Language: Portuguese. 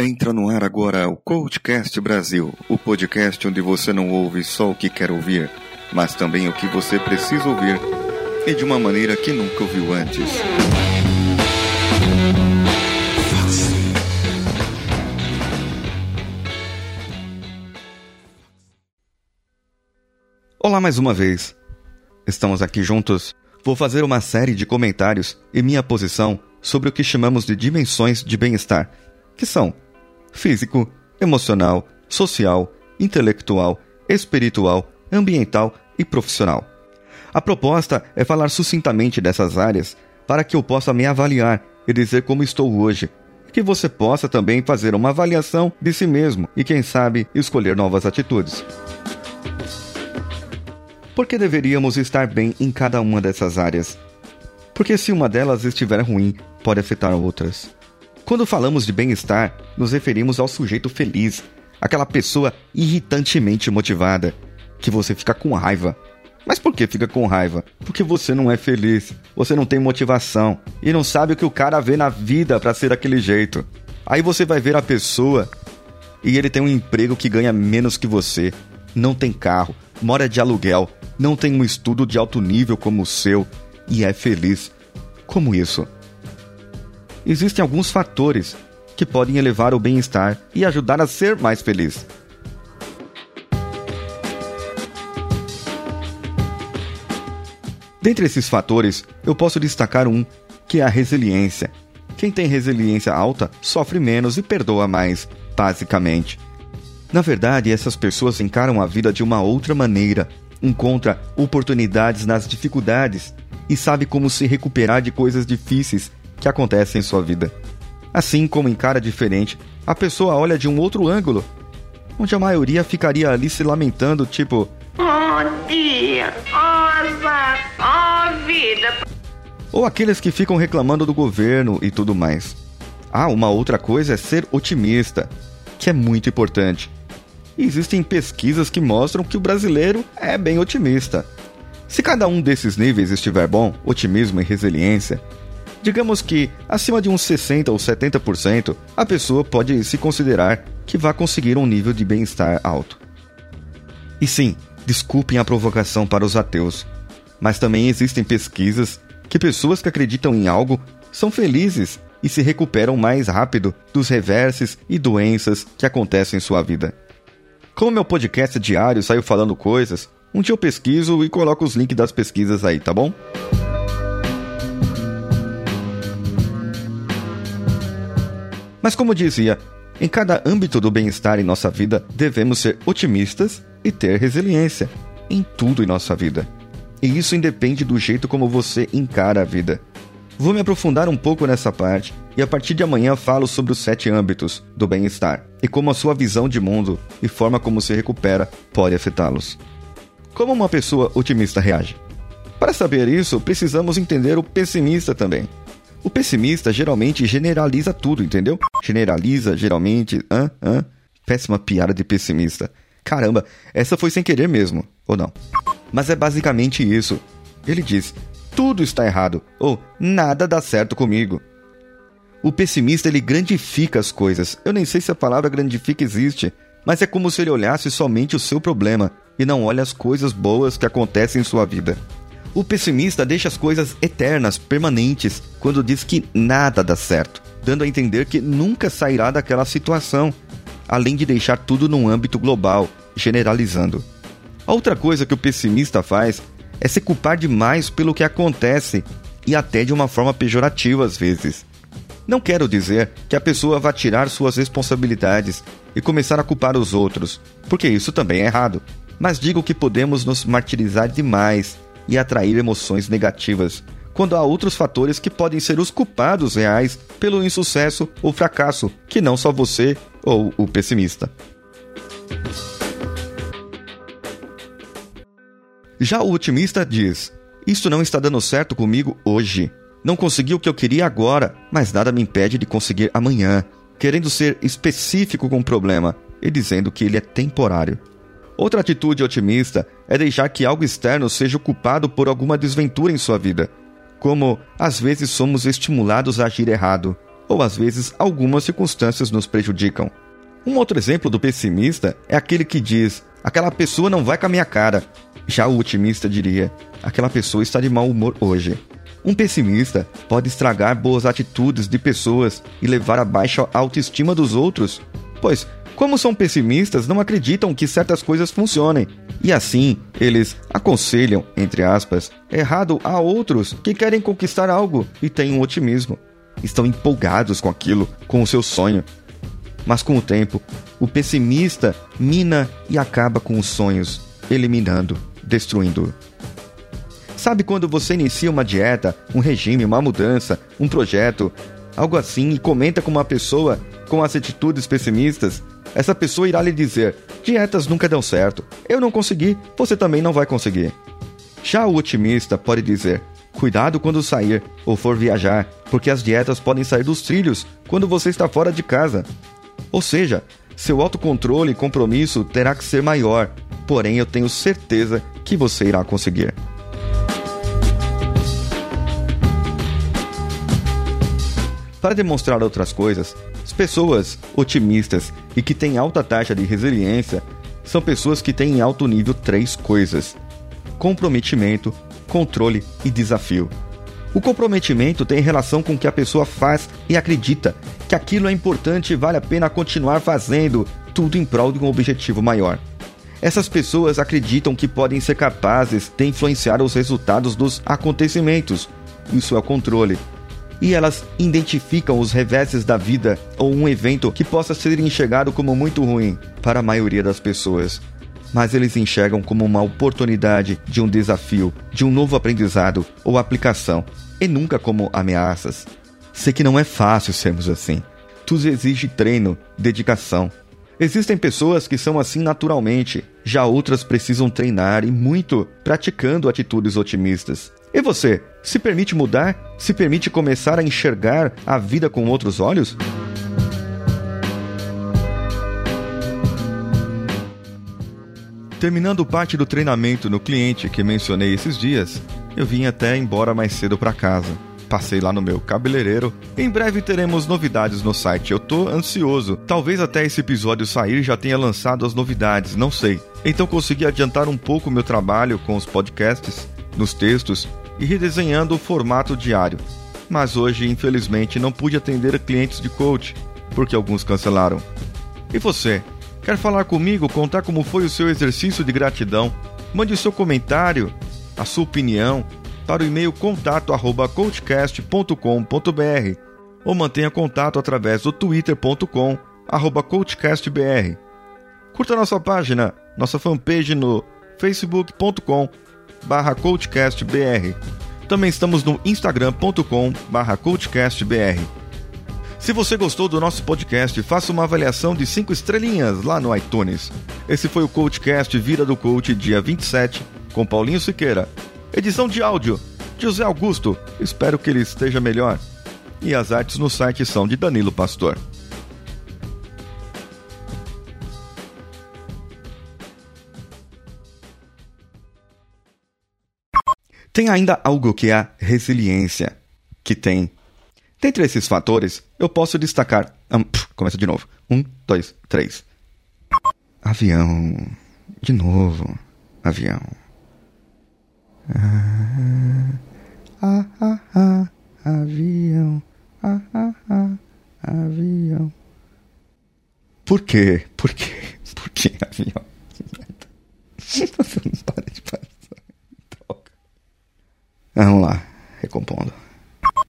Entra no ar agora o Coachcast Brasil, o podcast onde você não ouve só o que quer ouvir, mas também o que você precisa ouvir e de uma maneira que nunca ouviu antes. Olá mais uma vez. Estamos aqui juntos. Vou fazer uma série de comentários e minha posição sobre o que chamamos de dimensões de bem-estar, que são físico, emocional, social, intelectual, espiritual, ambiental e profissional. A proposta é falar sucintamente dessas áreas para que eu possa me avaliar e dizer como estou hoje, que você possa também fazer uma avaliação de si mesmo e, quem sabe, escolher novas atitudes. Por que deveríamos estar bem em cada uma dessas áreas? Porque se uma delas estiver ruim, pode afetar outras. Quando falamos de bem-estar, nos referimos ao sujeito feliz, aquela pessoa irritantemente motivada, que você fica com raiva. Mas por que fica com raiva? Porque você não é feliz, você não tem motivação e não sabe o que o cara vê na vida para ser daquele jeito. Aí você vai ver a pessoa e ele tem um emprego que ganha menos que você, não tem carro, mora de aluguel, não tem um estudo de alto nível como o seu e é feliz. Como isso? Existem alguns fatores que podem elevar o bem-estar e ajudar a ser mais feliz. Dentre esses fatores, eu posso destacar um, que é a resiliência. Quem tem resiliência alta sofre menos e perdoa mais, basicamente. Na verdade, essas pessoas encaram a vida de uma outra maneira, encontra oportunidades nas dificuldades e sabe como se recuperar de coisas difíceis que acontecem em sua vida. Assim como em cara diferente, a pessoa olha de um outro ângulo, onde a maioria ficaria ali se lamentando, tipo: Oh dia, oh oh vida. Ou aqueles que ficam reclamando do governo e tudo mais. Ah, uma outra coisa é ser otimista, que é muito importante. Existem pesquisas que mostram que o brasileiro é bem otimista. Se cada um desses níveis estiver bom, otimismo e resiliência, Digamos que, acima de uns 60% ou 70%, a pessoa pode se considerar que vai conseguir um nível de bem-estar alto. E sim, desculpem a provocação para os ateus, mas também existem pesquisas que pessoas que acreditam em algo são felizes e se recuperam mais rápido dos reverses e doenças que acontecem em sua vida. Como meu podcast diário saiu falando coisas, um dia eu pesquiso e coloco os links das pesquisas aí, tá bom? Mas como dizia, em cada âmbito do bem-estar em nossa vida, devemos ser otimistas e ter resiliência em tudo em nossa vida. E isso independe do jeito como você encara a vida. Vou me aprofundar um pouco nessa parte e a partir de amanhã falo sobre os sete âmbitos do bem-estar e como a sua visão de mundo e forma como se recupera pode afetá-los. Como uma pessoa otimista reage? Para saber isso, precisamos entender o pessimista também. O pessimista geralmente generaliza tudo, entendeu? Generaliza, geralmente. Hã? Hã? Péssima piada de pessimista. Caramba, essa foi sem querer mesmo, ou não? Mas é basicamente isso. Ele diz: tudo está errado, ou nada dá certo comigo. O pessimista ele grandifica as coisas. Eu nem sei se a palavra grandifica existe, mas é como se ele olhasse somente o seu problema e não olha as coisas boas que acontecem em sua vida. O pessimista deixa as coisas eternas, permanentes, quando diz que nada dá certo, dando a entender que nunca sairá daquela situação, além de deixar tudo num âmbito global, generalizando. A outra coisa que o pessimista faz é se culpar demais pelo que acontece e até de uma forma pejorativa às vezes. Não quero dizer que a pessoa vá tirar suas responsabilidades e começar a culpar os outros, porque isso também é errado. Mas digo que podemos nos martirizar demais e atrair emoções negativas, quando há outros fatores que podem ser os culpados reais pelo insucesso ou fracasso, que não só você ou o pessimista. Já o otimista diz: Isto não está dando certo comigo hoje. Não consegui o que eu queria agora, mas nada me impede de conseguir amanhã, querendo ser específico com o problema e dizendo que ele é temporário. Outra atitude otimista é deixar que algo externo seja o culpado por alguma desventura em sua vida, como às vezes somos estimulados a agir errado, ou às vezes algumas circunstâncias nos prejudicam. Um outro exemplo do pessimista é aquele que diz: aquela pessoa não vai com a minha cara. Já o otimista diria: aquela pessoa está de mau humor hoje. Um pessimista pode estragar boas atitudes de pessoas e levar a baixa autoestima dos outros, pois, como são pessimistas, não acreditam que certas coisas funcionem. E assim, eles aconselham, entre aspas, errado a outros que querem conquistar algo e têm um otimismo. Estão empolgados com aquilo, com o seu sonho. Mas com o tempo, o pessimista mina e acaba com os sonhos, eliminando, destruindo. Sabe quando você inicia uma dieta, um regime, uma mudança, um projeto, algo assim, e comenta com uma pessoa com as atitudes pessimistas? Essa pessoa irá lhe dizer: dietas nunca dão certo, eu não consegui, você também não vai conseguir. Já o otimista pode dizer: cuidado quando sair ou for viajar, porque as dietas podem sair dos trilhos quando você está fora de casa. Ou seja, seu autocontrole e compromisso terá que ser maior, porém eu tenho certeza que você irá conseguir. Para demonstrar outras coisas, as pessoas otimistas e que têm alta taxa de resiliência são pessoas que têm em alto nível três coisas: comprometimento, controle e desafio. O comprometimento tem relação com o que a pessoa faz e acredita que aquilo é importante e vale a pena continuar fazendo, tudo em prol de um objetivo maior. Essas pessoas acreditam que podem ser capazes de influenciar os resultados dos acontecimentos. Isso é o controle e elas identificam os reveses da vida ou um evento que possa ser enxergado como muito ruim para a maioria das pessoas. Mas eles enxergam como uma oportunidade de um desafio, de um novo aprendizado ou aplicação, e nunca como ameaças. Sei que não é fácil sermos assim. Tudo exige treino, dedicação. Existem pessoas que são assim naturalmente, já outras precisam treinar e muito praticando atitudes otimistas. E você, se permite mudar? Se permite começar a enxergar a vida com outros olhos? Terminando parte do treinamento no cliente que mencionei esses dias, eu vim até embora mais cedo para casa. Passei lá no meu cabeleireiro. Em breve teremos novidades no site. Eu tô ansioso. Talvez até esse episódio sair já tenha lançado as novidades, não sei. Então consegui adiantar um pouco meu trabalho com os podcasts nos textos e redesenhando o formato diário. Mas hoje, infelizmente, não pude atender clientes de coach, porque alguns cancelaram. E você? Quer falar comigo, contar como foi o seu exercício de gratidão? Mande seu comentário, a sua opinião, para o e-mail contato@coachcast.com.br ou mantenha contato através do twitter.com/coachcastbr. Curta nossa página, nossa fanpage no facebook.com barra coachcastbr. Também estamos no instagram.com barra coachcastbr. Se você gostou do nosso podcast, faça uma avaliação de 5 estrelinhas lá no iTunes. Esse foi o Coachcast Vida do Coach, dia 27, com Paulinho Siqueira. Edição de áudio, José Augusto. Espero que ele esteja melhor. E as artes no site são de Danilo Pastor. Tem ainda algo que é a resiliência, que tem. Dentre esses fatores, eu posso destacar. Um, começa de novo. Um, dois, três. Avião. De novo. Avião. Ah, ah, ah, ah, avião. Ah, ah, ah, avião. Por quê? Por quê?